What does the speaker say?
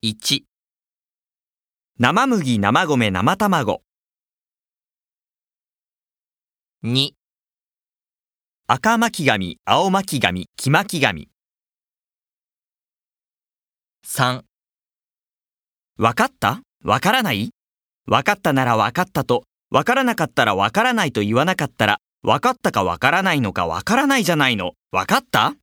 1生麦、生米、生卵。2、赤巻紙、青巻紙、黄巻紙。3、わかった？わからない？わかったならわかったと、わからなかったらわからないと言わなかったら、わかったかわからないのかわからないじゃないの。わかった？